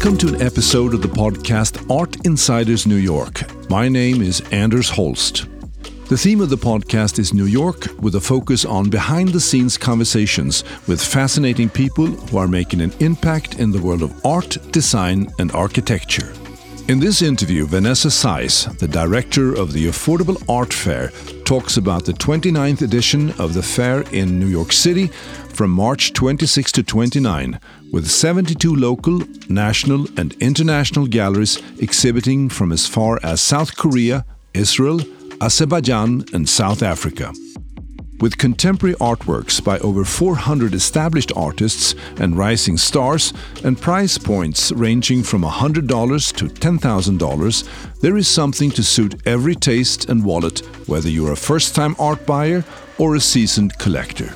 Welcome to an episode of the podcast Art Insiders New York. My name is Anders Holst. The theme of the podcast is New York, with a focus on behind the scenes conversations with fascinating people who are making an impact in the world of art, design, and architecture. In this interview, Vanessa Saiz, the director of the Affordable Art Fair, talks about the 29th edition of the fair in New York City from March 26 to 29, with 72 local, national, and international galleries exhibiting from as far as South Korea, Israel, Azerbaijan, and South Africa. With contemporary artworks by over 400 established artists and rising stars, and price points ranging from $100 to $10,000, there is something to suit every taste and wallet, whether you're a first time art buyer or a seasoned collector.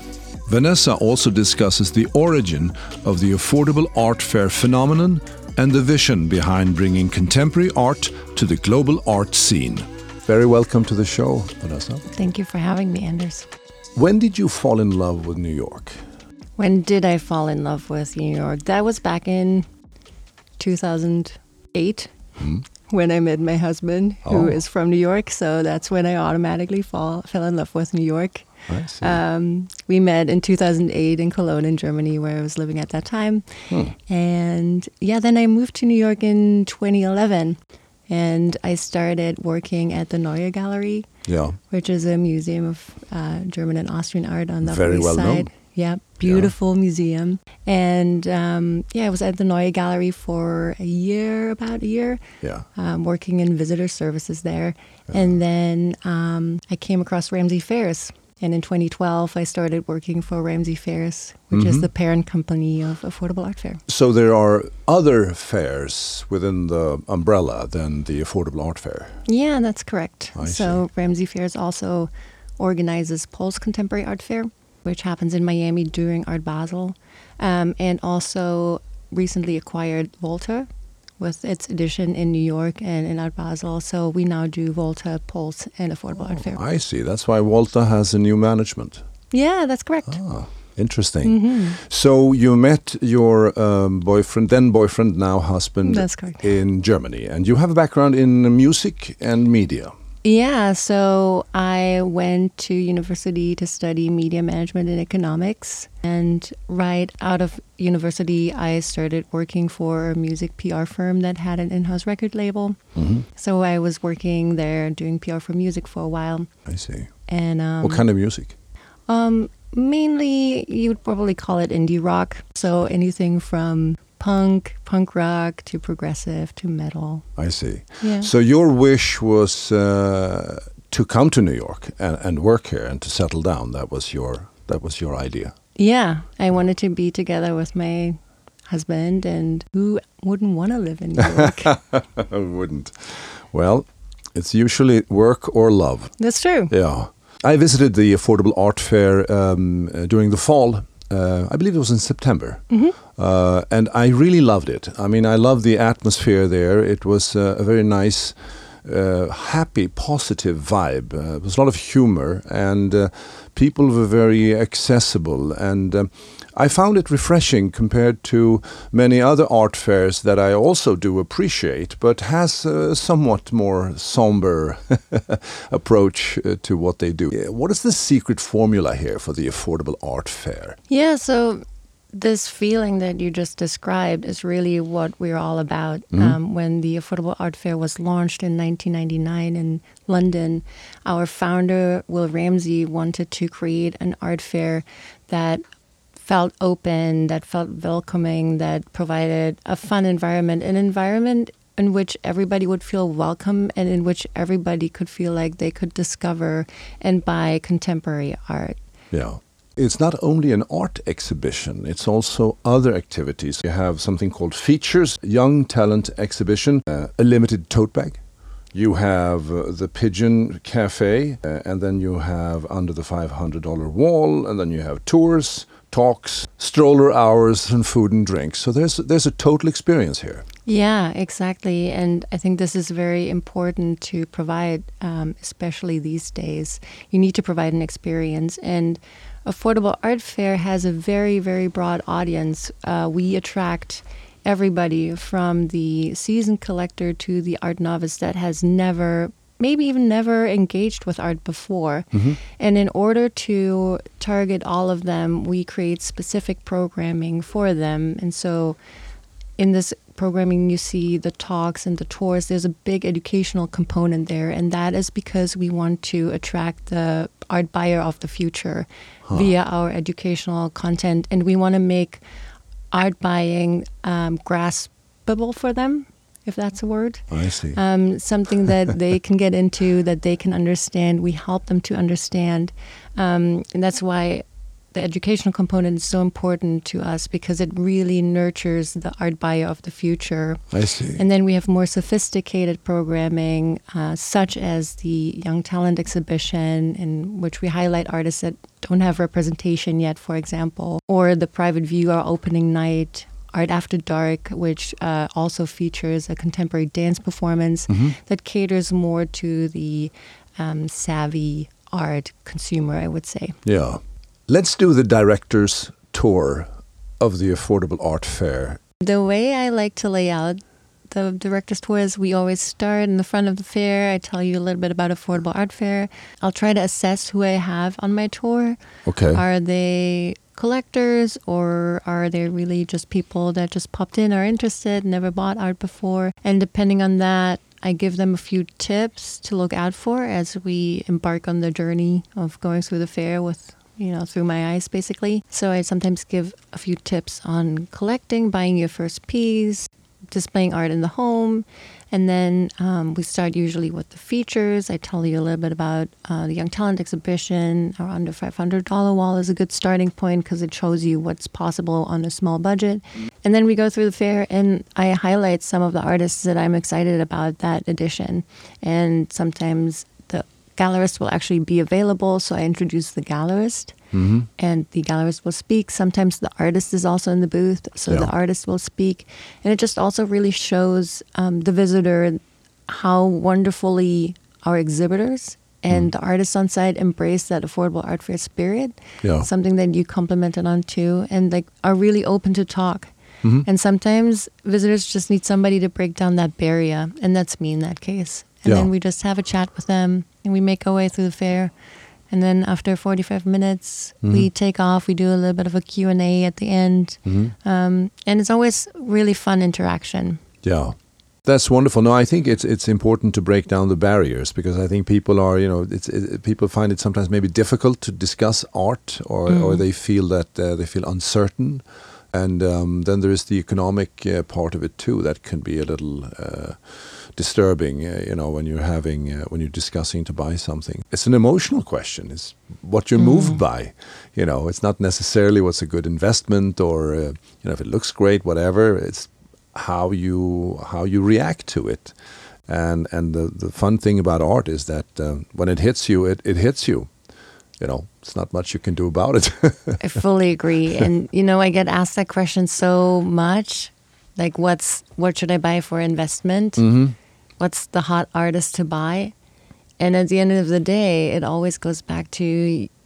Vanessa also discusses the origin of the affordable art fair phenomenon and the vision behind bringing contemporary art to the global art scene. Very welcome to the show, Vanessa. Thank you for having me, Anders. When did you fall in love with New York? When did I fall in love with New York? That was back in 2008 hmm. when I met my husband, who oh. is from New York. So that's when I automatically fall, fell in love with New York. Um, we met in 2008 in Cologne, in Germany, where I was living at that time. Hmm. And yeah, then I moved to New York in 2011. And I started working at the Neue Gallery, yeah. which is a museum of uh, German and Austrian art on the Very East well Side. Known. Yeah, beautiful yeah. museum. And um, yeah, I was at the Neue Gallery for a year, about a year. Yeah. Um, working in visitor services there. Yeah. And then um, I came across Ramsay Fairs and in 2012, I started working for Ramsay Fairs, which mm-hmm. is the parent company of Affordable Art Fair. So there are other fairs within the umbrella than the Affordable Art Fair? Yeah, that's correct. I so see. Ramsay Fairs also organizes Pulse Contemporary Art Fair, which happens in Miami during Art Basel, um, and also recently acquired Volta, with its edition in New York and in Art Basel. So we now do Volta, Pulse, and Affordable oh, Art Fair. I see. That's why Volta has a new management. Yeah, that's correct. Ah, interesting. Mm-hmm. So you met your um, boyfriend, then boyfriend, now husband, that's correct. in Germany, and you have a background in music and media. Yeah, so I went to university to study media management and economics. And right out of university, I started working for a music PR firm that had an in house record label. Mm-hmm. So I was working there doing PR for music for a while. I see. And um, what kind of music? Um, mainly, you would probably call it indie rock. So anything from punk, punk rock to progressive to metal. I see. Yeah. So your wish was uh, to come to New York and, and work here and to settle down. That was your that was your idea. Yeah, I wanted to be together with my husband, and who wouldn't want to live in New York? wouldn't. Well, it's usually work or love. That's true. Yeah. I visited the Affordable Art Fair um, uh, during the fall uh, I believe it was in September. Mm-hmm. Uh, and I really loved it. I mean, I love the atmosphere there. It was uh, a very nice, uh, happy, positive vibe. Uh, there was a lot of humor, and uh, people were very accessible. And um, I found it refreshing compared to many other art fairs that I also do appreciate, but has a somewhat more somber approach uh, to what they do. What is the secret formula here for the affordable art fair? Yeah, so this feeling that you just described is really what we're all about. Mm-hmm. Um, when the Affordable Art Fair was launched in 1999 in London, our founder, Will Ramsay, wanted to create an art fair that felt open, that felt welcoming, that provided a fun environment, an environment in which everybody would feel welcome and in which everybody could feel like they could discover and buy contemporary art. Yeah. It's not only an art exhibition, it's also other activities. You have something called Features, Young Talent Exhibition, uh, a limited tote bag. You have uh, the Pigeon Cafe, uh, and then you have Under the $500 Wall, and then you have tours, talks, stroller hours, and food and drinks. So there's there's a total experience here. Yeah, exactly. And I think this is very important to provide, um, especially these days. You need to provide an experience. And Affordable Art Fair has a very, very broad audience. Uh, we attract everybody from the seasoned collector to the art novice that has never maybe even never engaged with art before. And in order to target all of them, we create specific programming for them. And so in this programming, you see the talks and the tours. There's a big educational component there, and that is because we want to attract the art buyer of the future via our educational content, and we want to make art buying um, graspable for them, if that's a word. I see. Um, something that they can get into, that they can understand. We help them to understand, um, and that's why the educational component is so important to us because it really nurtures the art buyer of the future. I see. And then we have more sophisticated programming, uh, such as the Young Talent Exhibition, in which we highlight artists that don't have representation yet, for example, or the Private View, our opening night. Art After Dark, which uh, also features a contemporary dance performance that caters more to the um, savvy art consumer, I would say. Yeah. Let's do the director's tour of the Affordable Art Fair. The way I like to lay out the director's tours, we always start in the front of the fair. I tell you a little bit about Affordable Art Fair. I'll try to assess who I have on my tour. Okay. Are they collectors or are they really just people that just popped in, are interested, never bought art before? And depending on that, I give them a few tips to look out for as we embark on the journey of going through the fair with you know, through my eyes, basically. So I sometimes give a few tips on collecting, buying your first piece, displaying art in the home. And then um, we start usually with the features. I tell you a little bit about uh, the Young Talent Exhibition. Our under $500 wall is a good starting point because it shows you what's possible on a small budget. And then we go through the fair and I highlight some of the artists that I'm excited about that edition. And sometimes the gallerist will actually be available. So I introduce the gallerist Mm-hmm. and the gallerist will speak. Sometimes the artist is also in the booth. So Yeah. the artist will speak. And it just also really shows um, the visitor how wonderfully our exhibitors and mm. the artists on site embrace that affordable art fair spirit. Yeah. Something that you complimented on too, and like are really open to talk. Mm-hmm. And sometimes visitors just need somebody to break down that barrier, and that's me in that case. And Yeah. then we just have a chat with them, and we make our way through the fair. And then after 45 minutes, we take off. We do a little bit of a Q&A at the end. Um, and it's always really fun interaction. Yeah. That's wonderful. No, I think it's it's important to break down the barriers because I think people are, you know, it's it, people find it sometimes maybe difficult to discuss art, or or they feel that uh, they feel uncertain, and um, then there is the economic uh, part of it too that can be a little uh, disturbing. Uh, you know, when you're having uh, when you're discussing to buy something, it's an emotional question. It's what you're moved by. You know, it's not necessarily what's a good investment or uh, you know if it looks great, whatever. It's how you how you react to it and and the the fun thing about art is that when it hits you it, it hits you you know it's not much you can do about it I fully agree. And you know, I get asked that question so much. Like what's what should I buy for investment? What's the hot artist to buy? And at the end of the day, it always goes back to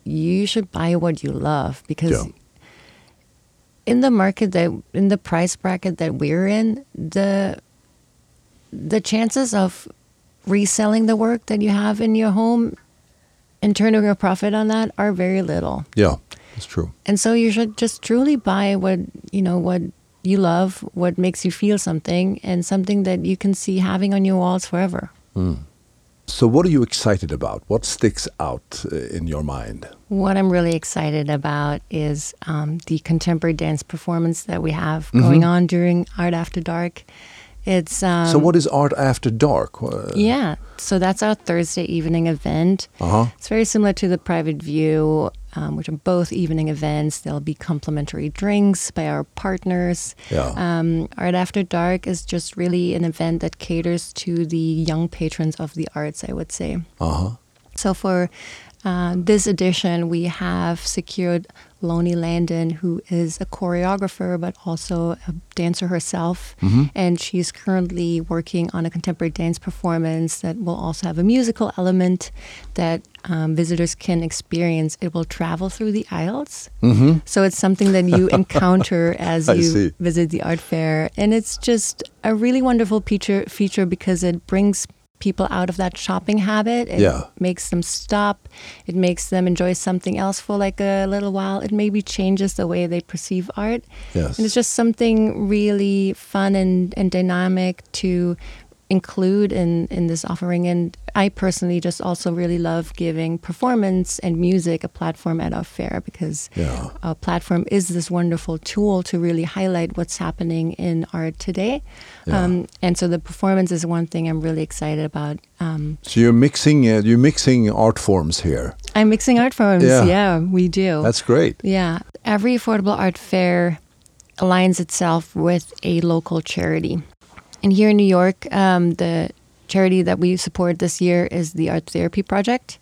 you should buy what you love because Yeah. in the market that in the price bracket that we're in, the the chances of reselling the work that you have in your home and turning a profit on that are very little. yeah it's true And so you should just truly buy what you know what you love, what makes you feel something, and something that you can see having on your walls forever. so what are you excited about what sticks out uh, in your mind What I'm really excited about is um, the contemporary dance performance that we have going on during Art After Dark. It's um, so what is art after dark Uh, yeah. So that's our Thursday evening event. uh-huh It's very similar to the Private View, um, which are both evening events. There'll be complimentary drinks by our partners. Yeah. Um, Art After Dark is just really an event that caters to the young patrons of the arts, I would say. uh-huh So for uh, this edition, we have secured Loni Landon, who is a choreographer but also a dancer herself. Mm-hmm. And she's currently working on a contemporary dance performance that will also have a musical element that um, visitors can experience. It will travel through the aisles. Mm-hmm. So it's something that you encounter as you see. visit the art fair. And it's just a really wonderful feature, feature because it brings people out of that shopping habit. It Yeah. makes them stop. It makes them enjoy something else for like a little while. It maybe changes the way they perceive art. Yes. And it's just something really fun and, and dynamic to include in, in this offering. And I personally just also really love giving performance and music a platform at our fair because Yeah. our platform is this wonderful tool to really highlight what's happening in art today. Yeah. Um, and so the performance is one thing I'm really excited about. Um, So you're mixing uh, you're mixing art forms here. I'm mixing art forms. Yeah. yeah we do. That's great. Yeah. Every affordable art fair aligns itself with a local charity. And here in New York, um, the charity that we support this year is the Art Therapy Project.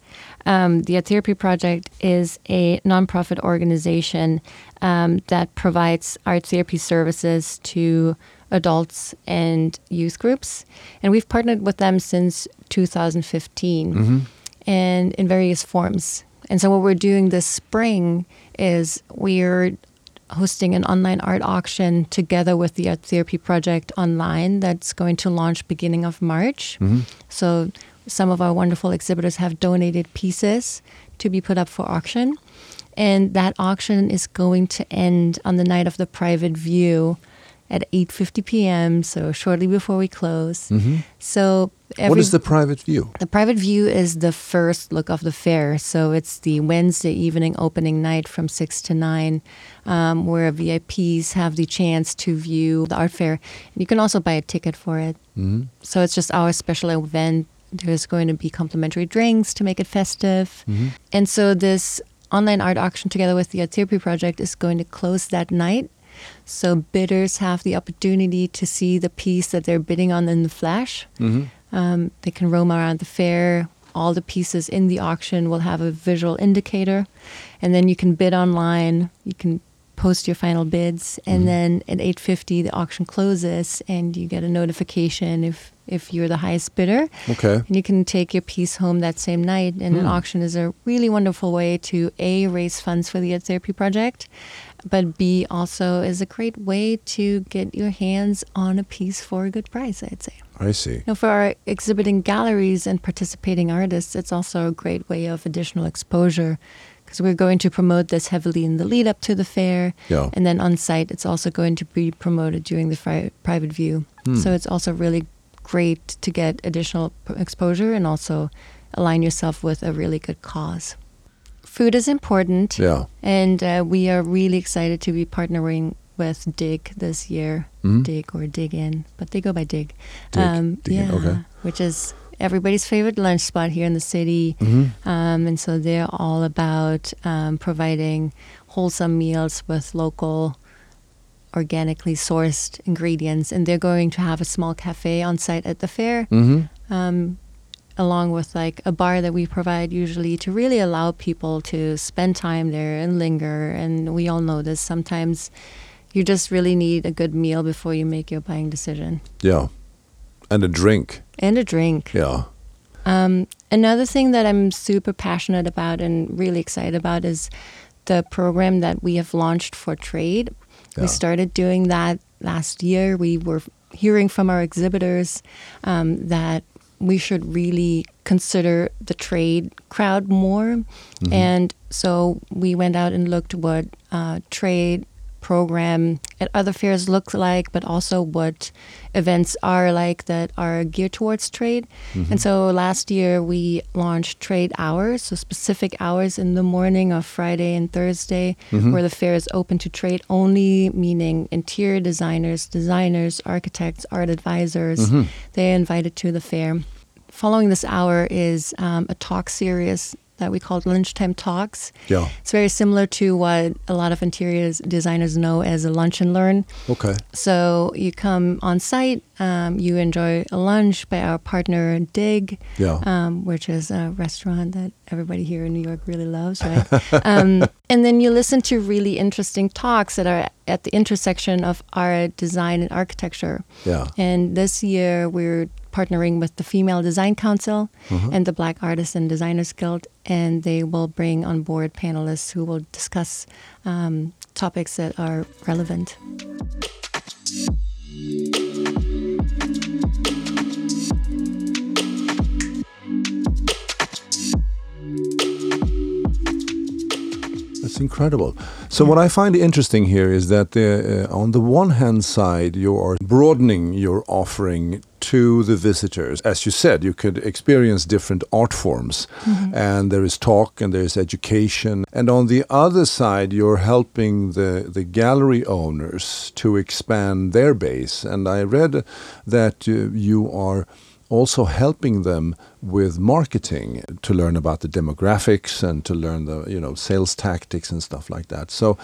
Um, the Art Therapy Project is a nonprofit organization um, that provides art therapy services to adults and youth groups. And we've partnered with them since 2015 and in various forms. And so, what we're doing this spring is we're hosting an online art auction together with the Art Therapy Project online that's going to launch beginning of March. Mm-hmm. So, some of our wonderful exhibitors have donated pieces to be put up for auction. And that auction is going to end on the night of the private view at 8:50 p.m. So shortly before we close. So every, what is the private view? the private view is the first look of the fair. So it's the Wednesday evening opening night from 6 to 9, um, where VIPs have the chance to view the art fair. And you can also buy a ticket for it. Mm-hmm. So it's just our special event. There's going to be complimentary drinks to make it festive. Mm-hmm. And so this online art auction together with the Art Therapy Project is going to close that night. So bidders have the opportunity to see the piece that they're bidding on in the flash. Mm-hmm. Um, they can roam around the fair. All the pieces in the auction will have a visual indicator, and then you can bid online. You can post your final bids, and then at 8:50 the auction closes, and you get a notification if if you're the highest bidder, Okay. and you can take your piece home that same night. And an Hmm. auction is a really wonderful way to a raise funds for the Art Therapy Project, but b also is a great way to get your hands on a piece for a good price. I'd say. I see. Now, for our exhibiting galleries and participating artists, it's also a great way of additional exposure because we're going to promote this heavily in the lead up to the fair. Yeah. And then on site, it's also going to be promoted during the fri- private view. Hmm. So it's also really great to get additional p- exposure and also align yourself with a really good cause. Food is important. Yeah. And uh, we are really excited to be partnering with Dig this year. Mhm. Dig or Dig Inn, but they go by Dig. Dig, Dig Inn, yeah, okay. Which is everybody's favorite lunch spot here in the city. Mhm. Um, and so they're all about um, providing wholesome meals with local, organically sourced ingredients. And they're going to have a small cafe on site at the fair Mm-hmm. um, along with like a bar that we provide usually to really allow people to spend time there and linger. And we all know this. Sometimes you just really need a good meal before you make your buying decision Yeah. And a drink. and a drink. Yeah. Um, another thing that I'm super passionate about and really excited about is the program that we have launched for trade. Yeah. We started doing that last year. We were hearing from our exhibitors um, that we should really consider the trade crowd more. And so we went out and looked what uh, trade program at other fairs looks like, but also what events are like that are geared towards trade. Mm-hmm. And so last year we launched trade hours, so specific hours in the morning of Friday and Thursday, mm-hmm. where the fair is open to trade only, meaning interior designers, designers, architects, art advisors. Mm-hmm. They're invited to the fair. Following this hour is um, a talk series that we called lunchtime talks. Yeah. It's very similar to what a lot of interior designers know as a lunch and learn. Okay. So you come on site, um, you enjoy a lunch by our partner Dig, Yeah. um, which is a restaurant that everybody here in New York really loves, right? um, and then you listen to really interesting talks that are at the intersection of art, design, and architecture. Yeah. And this year we're partnering with the Female Design Council Uh-huh. and the Black Artists and Designers Guild, and they will bring on board panelists who will discuss um, topics that are relevant. That's incredible. So what I find interesting here is that uh, on the one hand side, you are broadening your offering to the visitors. As you said, you could experience different art forms, and there is talk and there is education. And on the other side, you're helping the the gallery owners to expand their base. And I read that uh, you are also helping them with marketing to learn about the demographics and to learn the you know sales tactics and stuff like that. So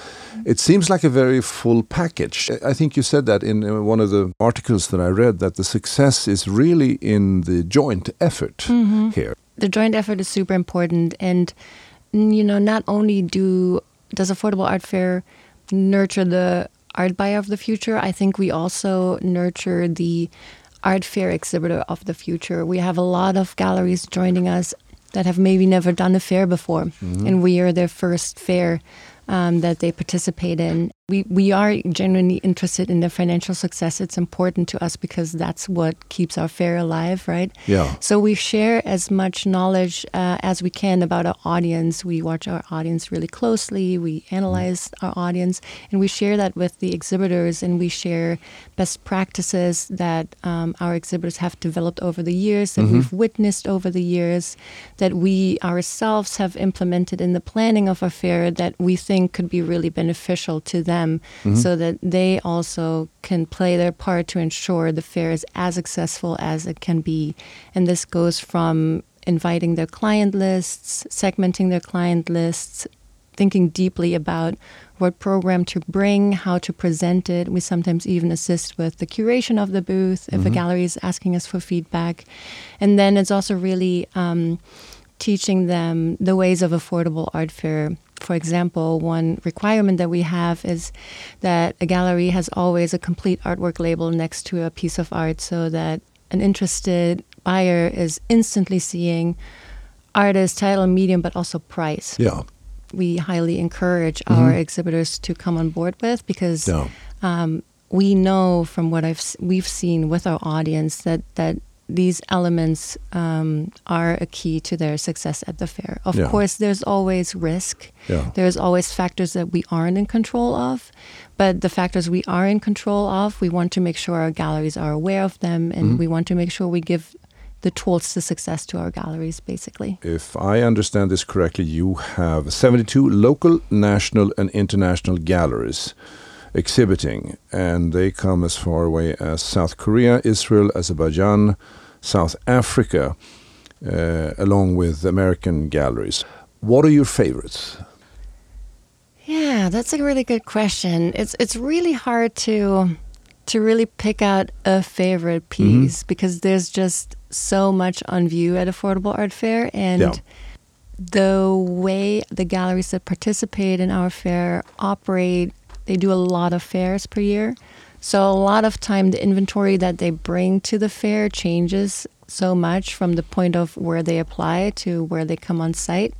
it seems like a very full package. I think you said that in uh, one of the articles that i read that the success is really in the joint effort here. The joint effort is super important and mm, you know not only do does affordable art fair nurture the art buyer of the future i think we also nurture the art fair exhibitor of the future. We have a lot of galleries joining us that have maybe never done a fair before. And we are their first fair um, that they participate in we, we are genuinely interested in their financial success it's important to us because that's what keeps our fair alive right Yeah. so we share as much knowledge uh, as we can about our audience. We watch our audience really closely. We analyze our audience, and we share that with the exhibitors. And we share best practices that um, our exhibitors have developed over the years, that we've witnessed over the years, that we ourselves have implemented in the planning of our fair that we think could be really beneficial to them, so that they also can play their part to ensure the fair is as successful as it can be. And this goes from inviting their client lists, segmenting their client lists, thinking deeply about what program to bring, how to present it. We sometimes even assist with the curation of the booth if a gallery is asking us for feedback. And then it's also really um, teaching them the ways of affordable art fair. For example, one requirement that we have is that a gallery has always a complete artwork label next to a piece of art so that an interested buyer is instantly seeing artist, title, medium, but also price. yeah. We highly encourage our exhibitors to come on board with because yeah. um, we know from what I've we've seen with our audience that that these elements um, are a key to their success at the fair. Of Yeah. course, there's always risk. Yeah. There's always factors that we aren't in control of, but the factors we are in control of, we want to make sure our galleries are aware of them, and we want to make sure we give the tools to success to our galleries, basically. If I understand this correctly, you have 72 local, national, and international galleries exhibiting, and they come as far away as South Korea, Israel, Azerbaijan, South Africa, uh, along with American galleries. What are your favorites? Yeah, that's a really good question. It's it's really hard to to really pick out a favorite piece because there's just so much on view at Affordable Art Fair and Yeah. the way the galleries that participate in our fair operate, they do a lot of fairs per year. So a lot of time the inventory that they bring to the fair changes so much from the point of where they apply to where they come on site.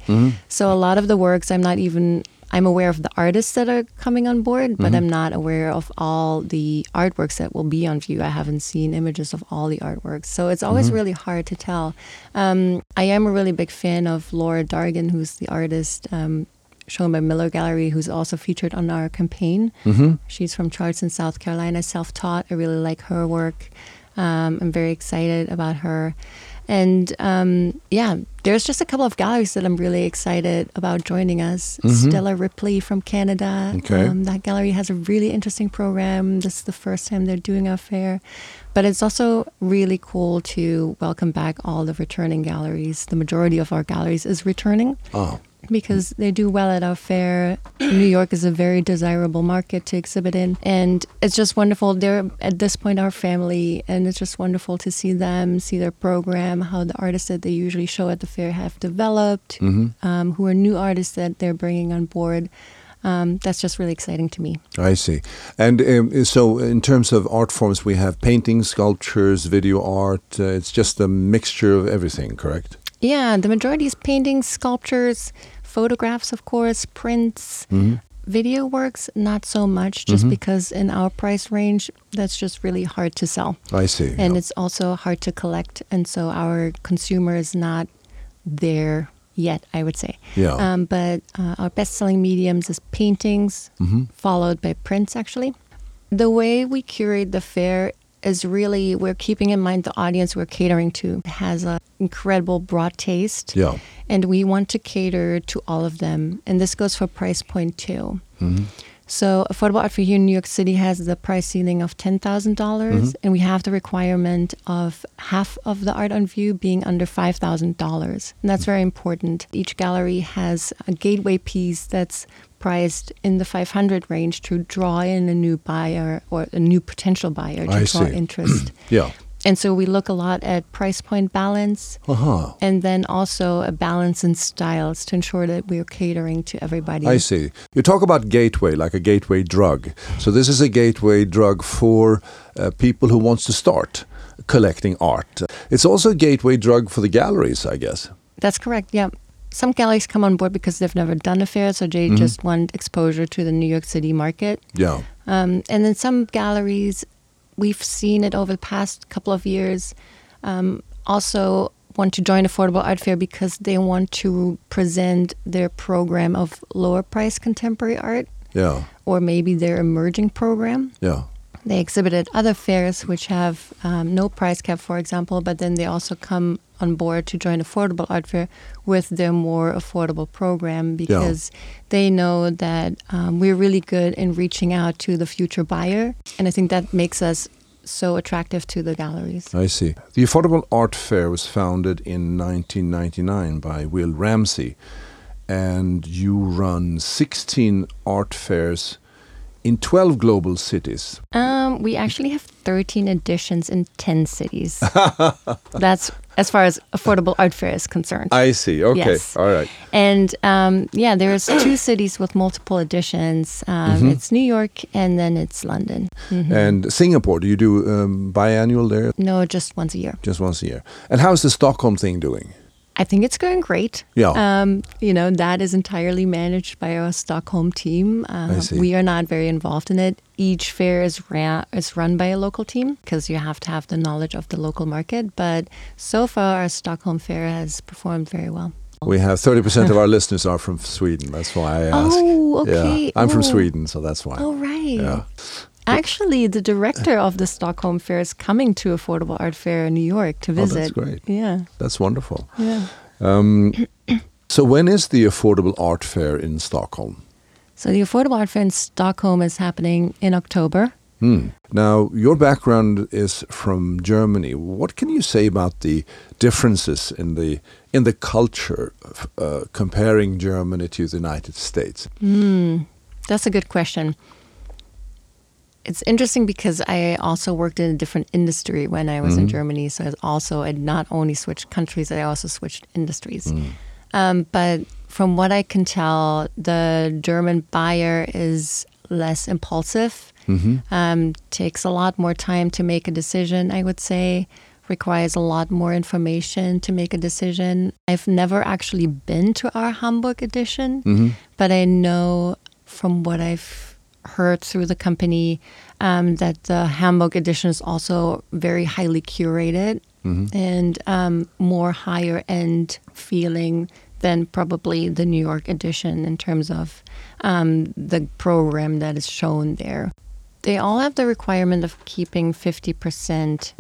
So a lot of the works I'm not even I'm aware of the artists that are coming on board, but I'm not aware of all the artworks that will be on view. I haven't seen images of all the artworks. So it's always really hard to tell. Um, I am a really big fan of Laura Dargan, who's the artist um, shown by Miller Gallery, who's also featured on our campaign. She's from Charleston, South Carolina, self taught. I really like her work. Um, I'm very excited about her. And um, yeah, there's just a couple of galleries that I'm really excited about joining us. Stella Ripley from Canada. Okay. Um, that gallery has a really interesting program. This is the first time they're doing a fair. But it's also really cool to welcome back all the returning galleries. The majority of our galleries is returning Oh, because they do well at our fair. New York is a very desirable market to exhibit in, and it's just wonderful. They're at this point our family, and it's just wonderful to see them, see their program, how the artists that they usually show at the fair have developed, um, who are new artists that they're bringing on board. Um, that's just really exciting to me. I see. And um, so, in terms of art forms, we have painting, sculptures, video art. Uh, it's just a mixture of everything, correct? Yeah, the majority is paintings, sculptures, photographs, of course, prints, video works, not so much, just because in our price range, that's just really hard to sell. I see. And yeah. it's also hard to collect. And so our consumer is not there yet, I would say. Yeah. Um, but uh, our best selling mediums is paintings, followed by prints, actually. The way we curate the fair is really we're keeping in mind the audience we're catering to. Has an incredible broad taste. Yeah. and we want to cater to all of them. And this goes for price point too mm-hmm. So affordable art for here in new york city has the price ceiling of $10000 mm-hmm. and we have the requirement of half of the art on view being under $5000 and that's very important each gallery has a gateway piece that's priced in the 500 range to draw in a new buyer or a new potential buyer to I draw see. interest Yeah. And so we look a lot at price point balance Uh huh. and then also a balance in styles to ensure that we're catering to everybody. I see. You talk about gateway, like a gateway drug. So this is a gateway drug for uh, people who wants to start collecting art. It's also a gateway drug for the galleries, I guess. That's correct. Yeah. Some galleries come on board because they've never done a fair, so they just want exposure to the New York City market. Yeah. Um, and then some galleries, we've seen it over the past couple of years, um, also want to join Affordable Art Fair because they want to present their program of lower price contemporary art Yeah. or maybe their emerging program. Yeah. They exhibit at other fairs which have um, no price cap, for example, but then they also come on board to join Affordable Art Fair with their more affordable program because they know that um, we're really good in reaching out to the future buyer. And I think that makes us so attractive to the galleries. I see. The Affordable Art Fair was founded in 1999 by Will Ramsay, and you run 16 art fairs in 12 global cities. Um, we actually have 13 editions in 10 cities. That's as far as Affordable Art Fair is concerned. I see. Okay. Yes. All right. And um, yeah, there's two cities with multiple editions. Um, Mm-hmm. It's New York and then it's London. Mhm. And Singapore, do you do um, biannual there? No, just once a year. Just once a year. And how's the Stockholm thing doing? I think it's going great. Yeah. Um, you know, that is entirely managed by our Stockholm team. Uh, see. we are not very involved in it. Each fair is, ra- is run by a local team because you have to have the knowledge of the local market. But so far, our Stockholm fair has performed very well. We have 30% of our listeners are from Sweden. That's why I ask. Oh, okay. Yeah. I'm from Oh. Sweden, so that's why. Oh, right. Yeah. Actually, the director of the Stockholm Fair is coming to Affordable Art Fair in New York to Oh, that's great. Yeah, That's wonderful. yeah. Um, so when is the Affordable Art Fair in Stockholm? So the Affordable Art Fair in Stockholm is happening in October. Hmm. Now, your background is from Germany. What can you say about the differences in the in the culture of, uh, comparing Germany to the United States? Hmm, that's a good question. It's interesting because I also worked in a different industry when I was in Germany. So I also I not only switched countries, I also switched industries. Um, but from what I can tell, the German buyer is less impulsive, um, takes a lot more time to make a decision, I would say, requires a lot more information to make a decision. I've never actually been to our Hamburg edition, but I know from what I've heard through the company um, that the Hamburg edition is also very highly curated and um, more higher end feeling than probably the New York edition in terms of um, the program that is shown there. They all have the requirement of keeping 50%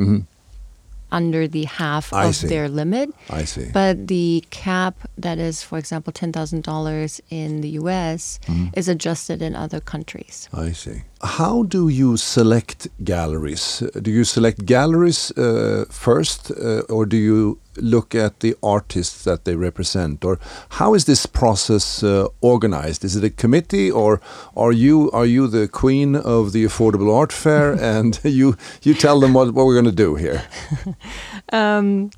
under the half. I of see. their limit. I see. But the cap that is, for example, $10,000 in the US Mm-hmm. is adjusted in other countries. I see. How do you select galleries? Do you select galleries uh, first, uh, or do you look at the artists that they represent, or how is this process uh, organized? Is it a committee, or are you are you the queen of the affordable art fair, and you you tell them what, what we're going to do here?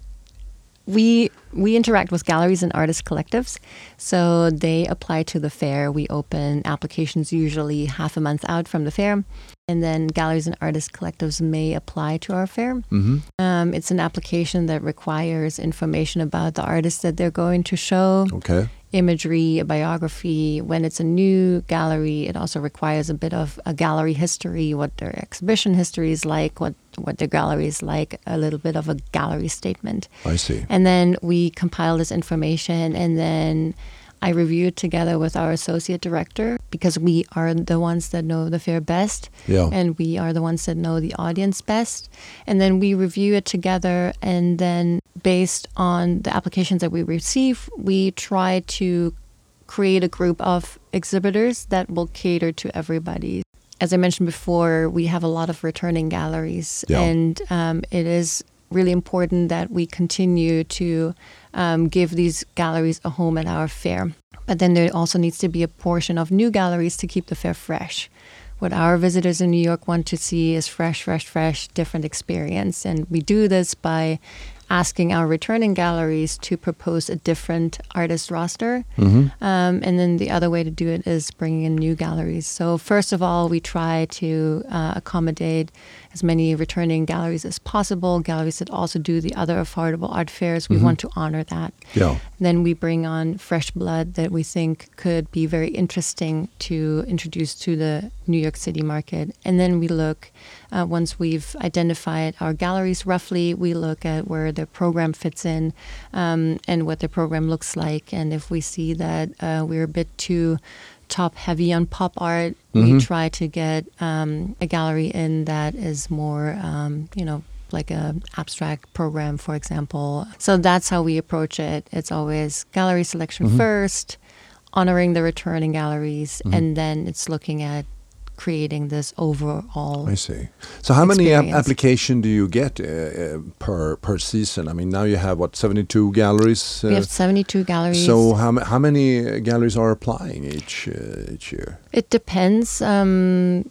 we we interact with galleries and artist collectives so they apply to the fair we open applications usually half a month out from the fair and then galleries and artist collectives may apply to our fair hmm um, it's an application that requires information about the artist that they're going to show Okay. imagery, a biography. When it's a new gallery, it also requires a bit of a gallery history, what their exhibition history is like, what what their gallery is like, a little bit of a gallery statement. I see. And then we compile this information and then I review it together with our associate director because we are the ones that know the fair best Yeah. and we are the ones that know the audience best. And then we review it together and then based on the applications that we receive, we try to create a group of exhibitors that will cater to everybody. As I mentioned before, we have a lot of returning galleries, Yeah. and um, it is really important that we continue to um, give these galleries a home at our fair. But then there also needs to be a portion of new galleries to keep the fair fresh. What our visitors in New York want to see is fresh, fresh, fresh, different experience. And we do this by asking our returning galleries to propose a different artist roster. hmm Um, and then the other way to do it is bringing in new galleries. So, first of all, we try to uh, accommodate as many returning galleries as possible, galleries that also do the other affordable art fairs. We want to honor that. Yeah. Then we bring on fresh blood that we think could be very interesting to introduce to the New York City market. And then we look, uh, once we've identified our galleries roughly, we look at where the program fits in um, and what the program looks like. And if we see that uh, we're a bit too top heavy on pop art, we try to get um, a gallery in that is more, um, you know, like a abstract program, for example. So that's how we approach it. It's always gallery selection first, honoring the returning galleries, and then it's looking at creating this overall. I see. So how many ap- application do you get uh, uh, per per season? I mean, now you have what seventy two galleries. we uh, have 72 galleries. so how how many uh, galleries are applying each uh, each year? It depends. Um,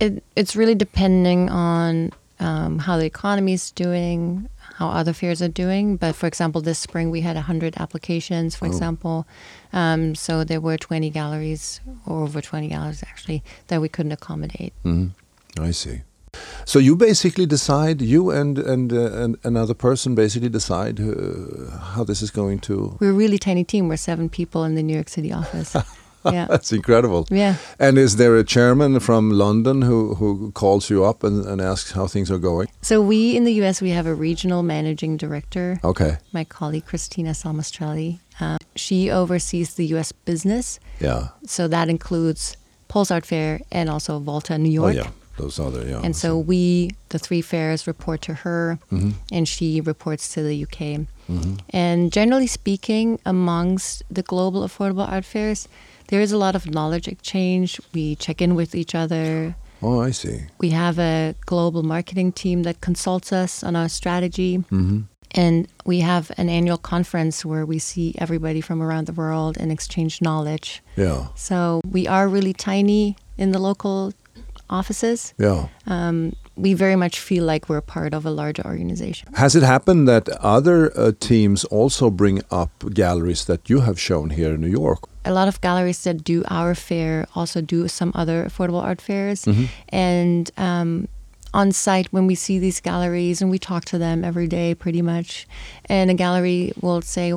it, it's really depending on um, how the economy is doing, how other fairs are doing. But for example, this spring we had 100 applications, for Oh. example. Um, so there were 20 galleries, or over 20 galleries actually, that we couldn't accommodate. hmm I see. So you basically decide, you and and, uh, and another person basically decide uh, how this is going to. We're a really tiny team. We're seven people in the New York City office. yeah. That's incredible. Yeah. And is there a chairman from London who, who calls you up and, and asks how things are going? So we in the U.S. we have a regional managing director. Okay. my colleague Christina Salmastrelli. Um, she oversees the U.S. business, Yeah. so that includes Pulse Art Fair and also Volta New York. Oh York. yeah. Those other yeah. And so we, the three fairs, report to her, Mhm. and she reports to the UK. Mhm. And generally speaking, amongst the global affordable art fairs, there is a lot of knowledge exchange. We check in with each other. Oh, I see. We have a global marketing team that consults us on our strategy. hmm And we have an annual conference where we see everybody from around the world and exchange knowledge. Yeah. So we are really tiny in the local offices. Yeah. Um, we very much feel like we're part of a larger organization. Has it happened that other uh, teams also bring up galleries that you have shown here in New York? A lot of galleries that do our fair also do some other affordable art fairs. And um, on site, when we see these galleries and we talk to them every day pretty much, and a gallery will say,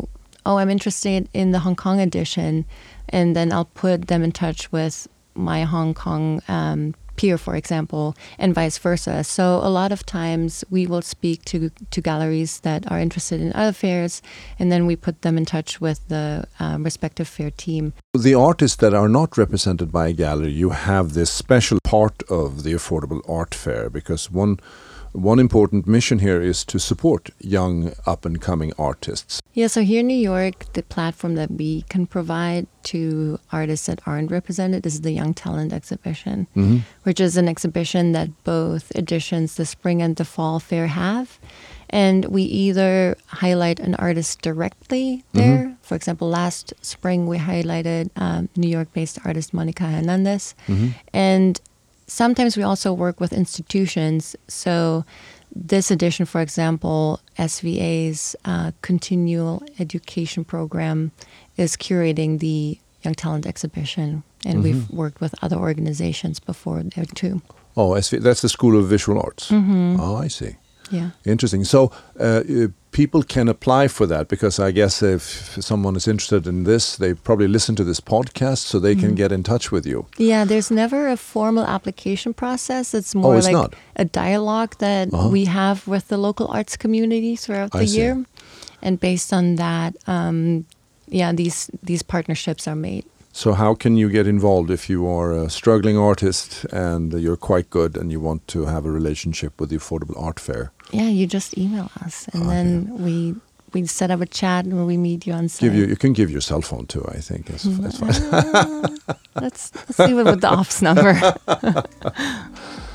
Oh, I'm interested in the Hong Kong edition. And then I'll put them in touch with my Hong Kong um, peer, for example, and vice versa. So a lot of times we will speak to to galleries that are interested in other fairs, and then we put them in touch with the um, respective fair team. The artists that are not represented by a gallery, you have this special part of the Affordable Art Fair because one one important mission here is to support young up and coming artists. Yeah, so here in New York, the platform that we can provide to artists that aren't represented is the Young Talent Exhibition, mm-hmm. which is an exhibition that both editions, the spring and the fall fair, have. And we either highlight an artist directly there. Mm-hmm. For example, last spring we highlighted um, New York based artist Monica Hernandez. Mm-hmm. And sometimes we also work with institutions. So, this edition, for example, SVA's uh, continual education program is curating the Young Talent exhibition, and mm-hmm. we've worked with other organizations before there too. Oh, SV, that's the School of Visual Arts. Mm-hmm. Oh, I see. Yeah. Interesting. So uh, people can apply for that because I guess if someone is interested in this, they probably listen to this podcast so they mm. can get in touch with you. Yeah, there's never a formal application process. It's more oh, it's like not. a dialogue that uh-huh. we have with the local arts community throughout the year. And based on that, um, yeah, these these partnerships are made. So, how can you get involved if you are a struggling artist and you're quite good and you want to have a relationship with the Affordable Art Fair? Yeah, you just email us, and oh, then yeah. we we set up a chat where we meet you on site. Give you, you can give your cell phone too. I think it's fine. Mm, let's let's leave it with the ops number.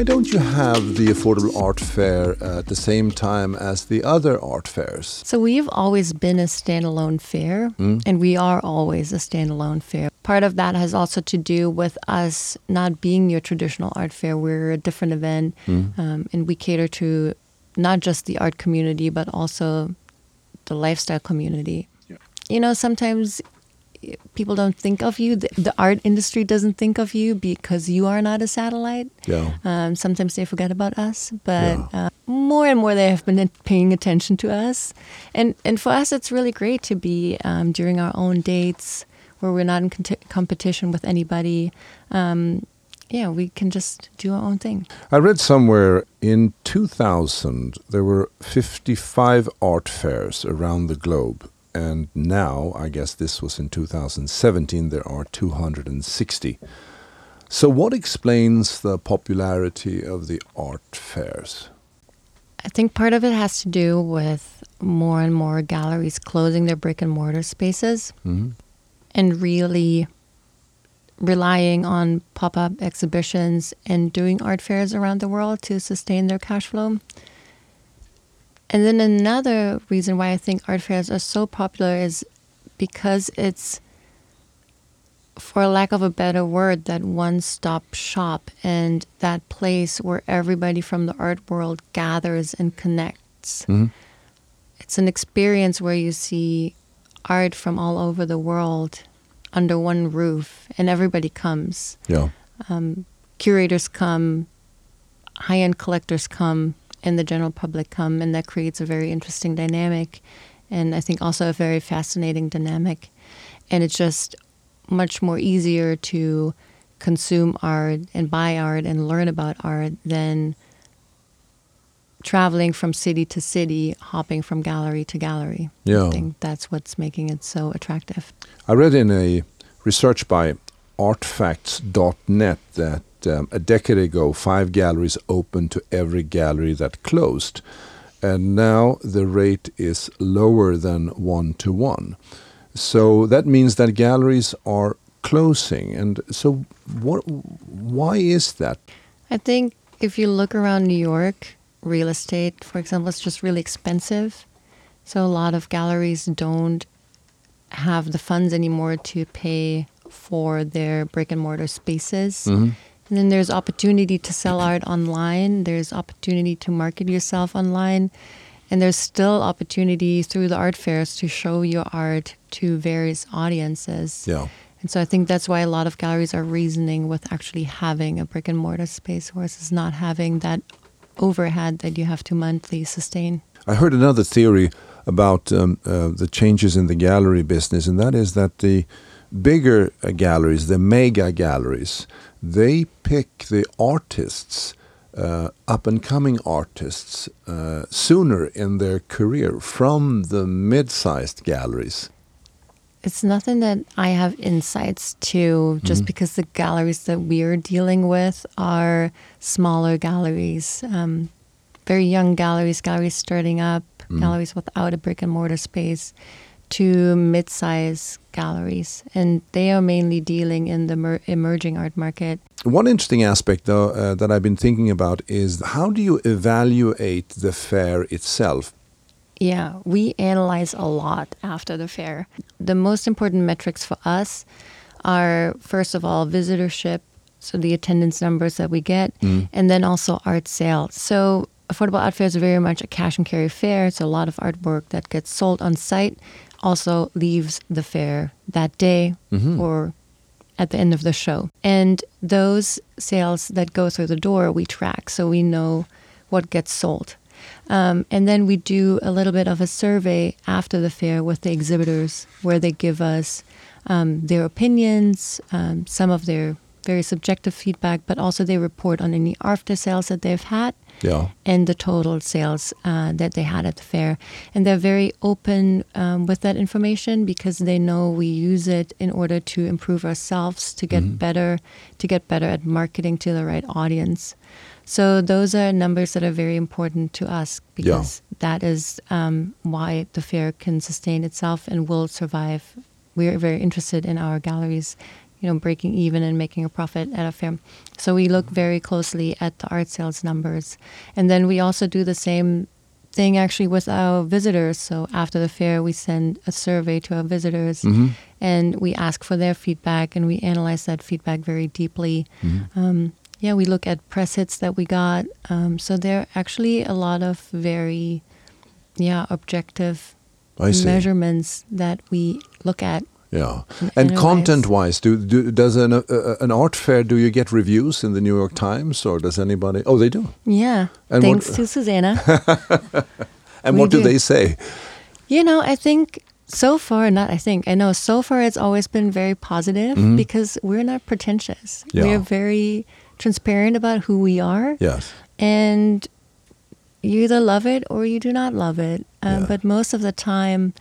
Why don't you have the Affordable Art Fair at the same time as the other art fairs? So we've always been a standalone fair, mm. and we are always a standalone fair. Part of that has also to do with us not being your traditional art fair. We're a different event, mm. um, and we cater to not just the art community, but also the lifestyle community. Yeah. You know, sometimes people don't think of you. The, the, art industry doesn't think of you because you are not a satellite. Yeah. Um, sometimes they forget about us, but yeah. uh, more and more they have been paying attention to us. And and for us, it's really great to be um, during our own dates where we're not in competition with anybody. Um, yeah, we can just do our own thing. I read somewhere in 2000 there were 55 art fairs around the globe and now, I guess this was in 2017, there are 260. So, what explains the popularity of the art fairs? I think part of it has to do with more and more galleries closing their brick and mortar spaces mm-hmm. and really relying on pop up exhibitions and doing art fairs around the world to sustain their cash flow. And then another reason why I think art fairs are so popular is because it's, for lack of a better word, that one stop shop and that place where everybody from the art world gathers and connects. Mm-hmm. It's an experience where you see art from all over the world under one roof and everybody comes. Yeah. Um, curators come, high end collectors come, and the general public come, and that creates a very interesting dynamic, and I think also a very fascinating dynamic. And it's just much more easier to consume art and buy art and learn about art than traveling from city to city, hopping from gallery to gallery. Yeah. I think that's what's making it so attractive. I read in a research by artfacts.net that um, a decade ago, five galleries opened to every gallery that closed. And now the rate is lower than one to one. So that means that galleries are closing. And so, what? why is that? I think if you look around New York, real estate, for example, is just really expensive. So a lot of galleries don't have the funds anymore to pay for their brick and mortar spaces. Mm-hmm. And then there's opportunity to sell art online. There's opportunity to market yourself online. And there's still opportunity through the art fairs to show your art to various audiences. Yeah. And so I think that's why a lot of galleries are reasoning with actually having a brick and mortar space versus not having that overhead that you have to monthly sustain. I heard another theory about um, uh, the changes in the gallery business, and that is that the bigger uh, galleries, the mega galleries, they pick the artists, uh, up and coming artists, uh, sooner in their career from the mid sized galleries. It's nothing that I have insights to just mm-hmm. because the galleries that we're dealing with are smaller galleries, um, very young galleries, galleries starting up, mm. galleries without a brick and mortar space to mid-size galleries, and they are mainly dealing in the mer- emerging art market. One interesting aspect, though, uh, that I've been thinking about is how do you evaluate the fair itself? Yeah, we analyze a lot after the fair. The most important metrics for us are, first of all, visitorship, so the attendance numbers that we get, mm. and then also art sales. So Affordable Art Fair is very much a cash and carry fair. It's a lot of artwork that gets sold on site also leaves the fair that day mm-hmm. or at the end of the show. And those sales that go through the door, we track so we know what gets sold. Um, and then we do a little bit of a survey after the fair with the exhibitors where they give us um, their opinions, um, some of their very subjective feedback, but also they report on any after sales that they've had yeah. and the total sales uh, that they had at the fair. And they're very open um, with that information because they know we use it in order to improve ourselves, to get mm-hmm. better, to get better at marketing to the right audience. So those are numbers that are very important to us because yeah. that is um, why the fair can sustain itself and will survive. We're very interested in our galleries you know, breaking even and making a profit at a fair. So we look very closely at the art sales numbers. And then we also do the same thing actually with our visitors. So after the fair, we send a survey to our visitors mm-hmm. and we ask for their feedback and we analyze that feedback very deeply. Mm-hmm. Um, yeah, we look at press hits that we got. Um, so there are actually a lot of very, yeah, objective measurements that we look at yeah, and content-wise, do, do, does an uh, an art fair? Do you get reviews in the New York Times, or does anybody? Oh, they do. Yeah, and thanks what, to Susanna. and we what do, do they say? You know, I think so far, not I think, I know so far it's always been very positive mm -hmm. because we're not pretentious. Yeah. We're very transparent about who we are. Yes. And you either love it or you do not love it. Um, yeah. But most of the time,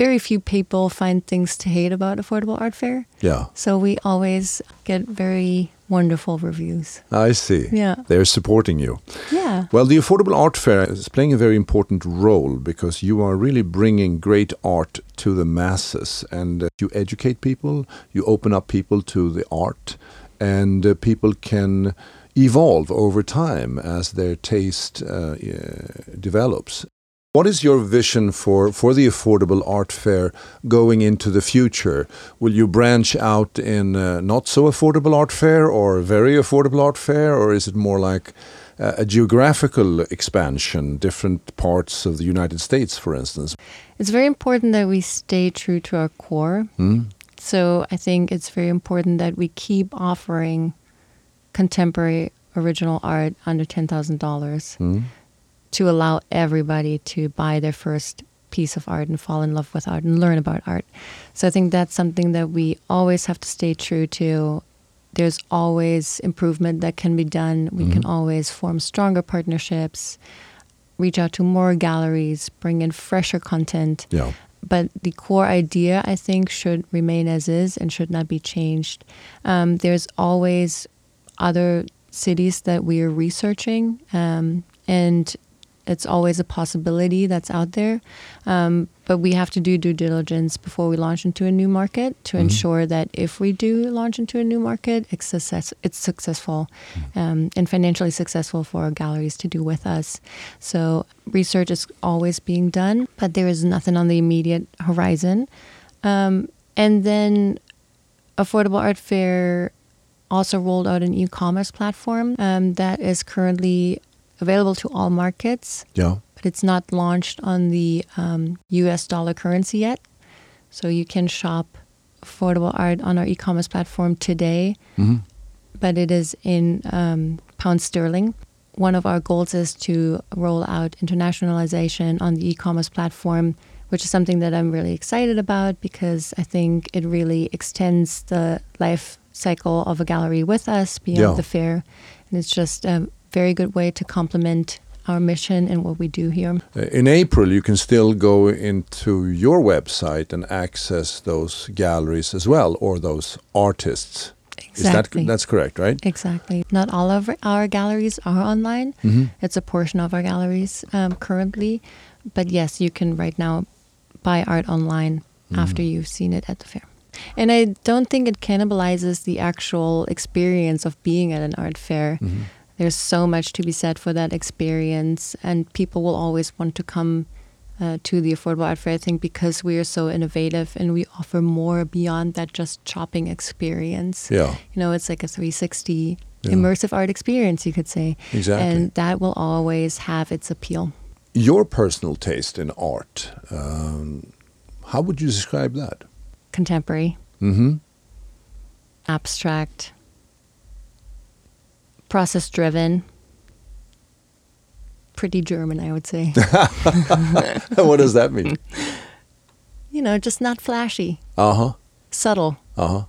very few people find things to hate about Affordable Art Fair. Yeah. So we always get very wonderful reviews. I see. Yeah. They're supporting you. Yeah. Well, the Affordable Art Fair is playing a very important role because you are really bringing great art to the masses and uh, you educate people, you open up people to the art, and uh, people can evolve over time as their taste uh, develops. What is your vision for, for the affordable art fair going into the future? Will you branch out in a not so affordable art fair or very affordable art fair, or is it more like a geographical expansion, different parts of the United States, for instance? It's very important that we stay true to our core. Mm. So I think it's very important that we keep offering contemporary original art under $10,000. Mm to allow everybody to buy their first piece of art and fall in love with art and learn about art. So I think that's something that we always have to stay true to. There's always improvement that can be done. We mm-hmm. can always form stronger partnerships, reach out to more galleries, bring in fresher content. Yeah. But the core idea, I think, should remain as is and should not be changed. Um, there's always other cities that we are researching, um, and it's always a possibility that's out there. Um, but we have to do due diligence before we launch into a new market to mm-hmm. ensure that if we do launch into a new market, it's, success- it's successful mm-hmm. um, and financially successful for our galleries to do with us. So research is always being done, but there is nothing on the immediate horizon. Um, and then Affordable Art Fair also rolled out an e-commerce platform um, that is currently available to all markets. Yeah. But it's not launched on the um, US dollar currency yet. So you can shop affordable art on our e commerce platform today, mm-hmm. but it is in um, pound sterling. one of our goals is to roll out internationalization on the e-commerce platform, which is something that I'm really excited about because I think it really extends the life cycle of a gallery with us beyond Yeah. the fair, and it's just a very good way to complement our mission and what we do here. Uh, In April, you can still go into your website and access those galleries as well, or those artists. Exactly. Is that that's correct, right? Exactly. Not all of our galleries are online. Mhm. It's a portion of our galleries um, currently. But yes, you can right now buy art online after you've seen it at the fair. And I don't think it cannibalizes the actual experience of being at an art fair. There's so much to be said for that experience, and people will always want to come uh, to the Affordable Art Fair, I think, because we are so innovative and we offer more beyond that just shopping experience Yeah, you know it's like a 360 Yeah. immersive art experience you could say exactly. and that will always have its appeal your personal taste in art, um, how would you describe that? contemporary Mm-hmm. abstract process driven pretty german i would say what does that mean? you know just not flashy Uh huh. subtle Uh huh.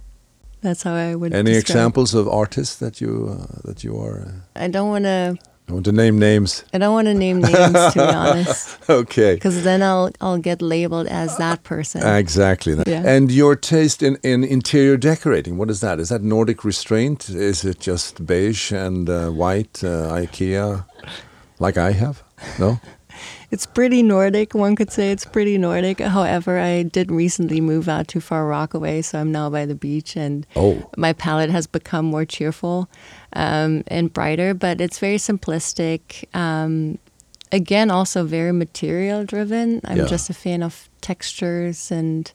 that's how i would Any describe. examples of artists that you uh, that you are? Uh, i don't want to I want to name names. i don't want to name names to be honest Okay. because then i'll i'll get labeled as that person Exactly. Yeah. And your taste in, in interior decorating, what is that? Is that Nordic restraint? Is it just beige and uh, white, uh, IKEA, like I have? No? It's pretty Nordic. One could say it's pretty Nordic. However, I did recently move out to Far Rockaway, so I'm now by the beach, and Oh. my palette has become more cheerful um, and brighter. But it's very simplistic. Um, again, also very material driven. I'm Yeah. just a fan of textures and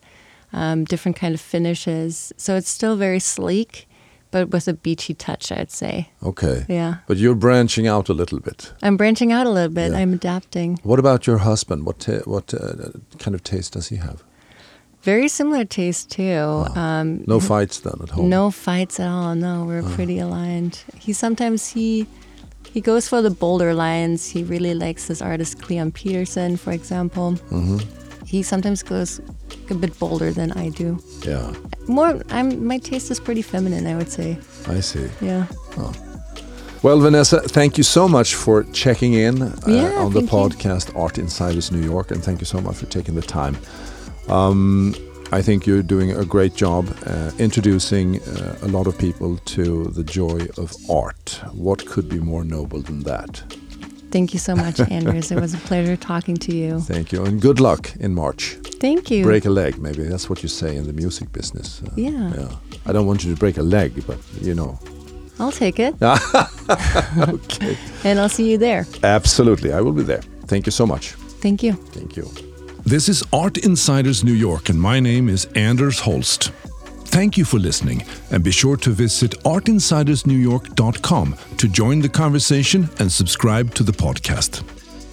um, different kind of finishes. So it's still very sleek, but with a beachy touch, I'd say. Okay. Yeah, But you're branching out a little bit. I'm branching out a little bit. Yeah. I'm adapting. What about your husband? What ta- what uh, kind of taste does he have? Very similar taste too. Um, No fights then at home. No fights at all. No, we're pretty aligned. He sometimes he he goes for the bolder lines. He really likes this artist Cleon Peterson, for example. hmm He sometimes goes a bit bolder than I do. Yeah, More, I'm my taste is pretty feminine, I would say. I see. Yeah. Well, Vanessa, thank you so much for checking in uh, Yeah, on the thank you. podcast Art Insiders New York, and thank you so much for taking the time. Um, I think you're doing a great job uh, introducing uh, a lot of people to the joy of art. What could be more noble than that? Thank you so much, Anders. it was a pleasure talking to you. Thank you, and good luck in March. Thank you. Break a leg, maybe that's what you say in the music business. Uh, Yeah. yeah. I don't want you to break a leg, but you know. I'll take it, okay. and I'll see you there. Absolutely, I will be there. Thank you so much. Thank you. Thank you. This is Art Insiders New York, and my name is Anders Holst. Thank you for listening, and be sure to visit artinsidersnewyork.com to join the conversation and subscribe to the podcast.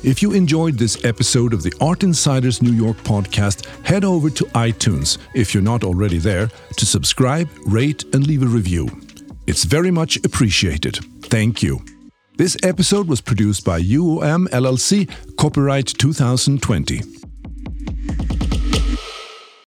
If you enjoyed this episode of the Art Insiders New York podcast, head over to iTunes, if you're not already there, to subscribe, rate, and leave a review. It's very much appreciated. Thank you. This episode was produced by UOM LLC, copyright 2020.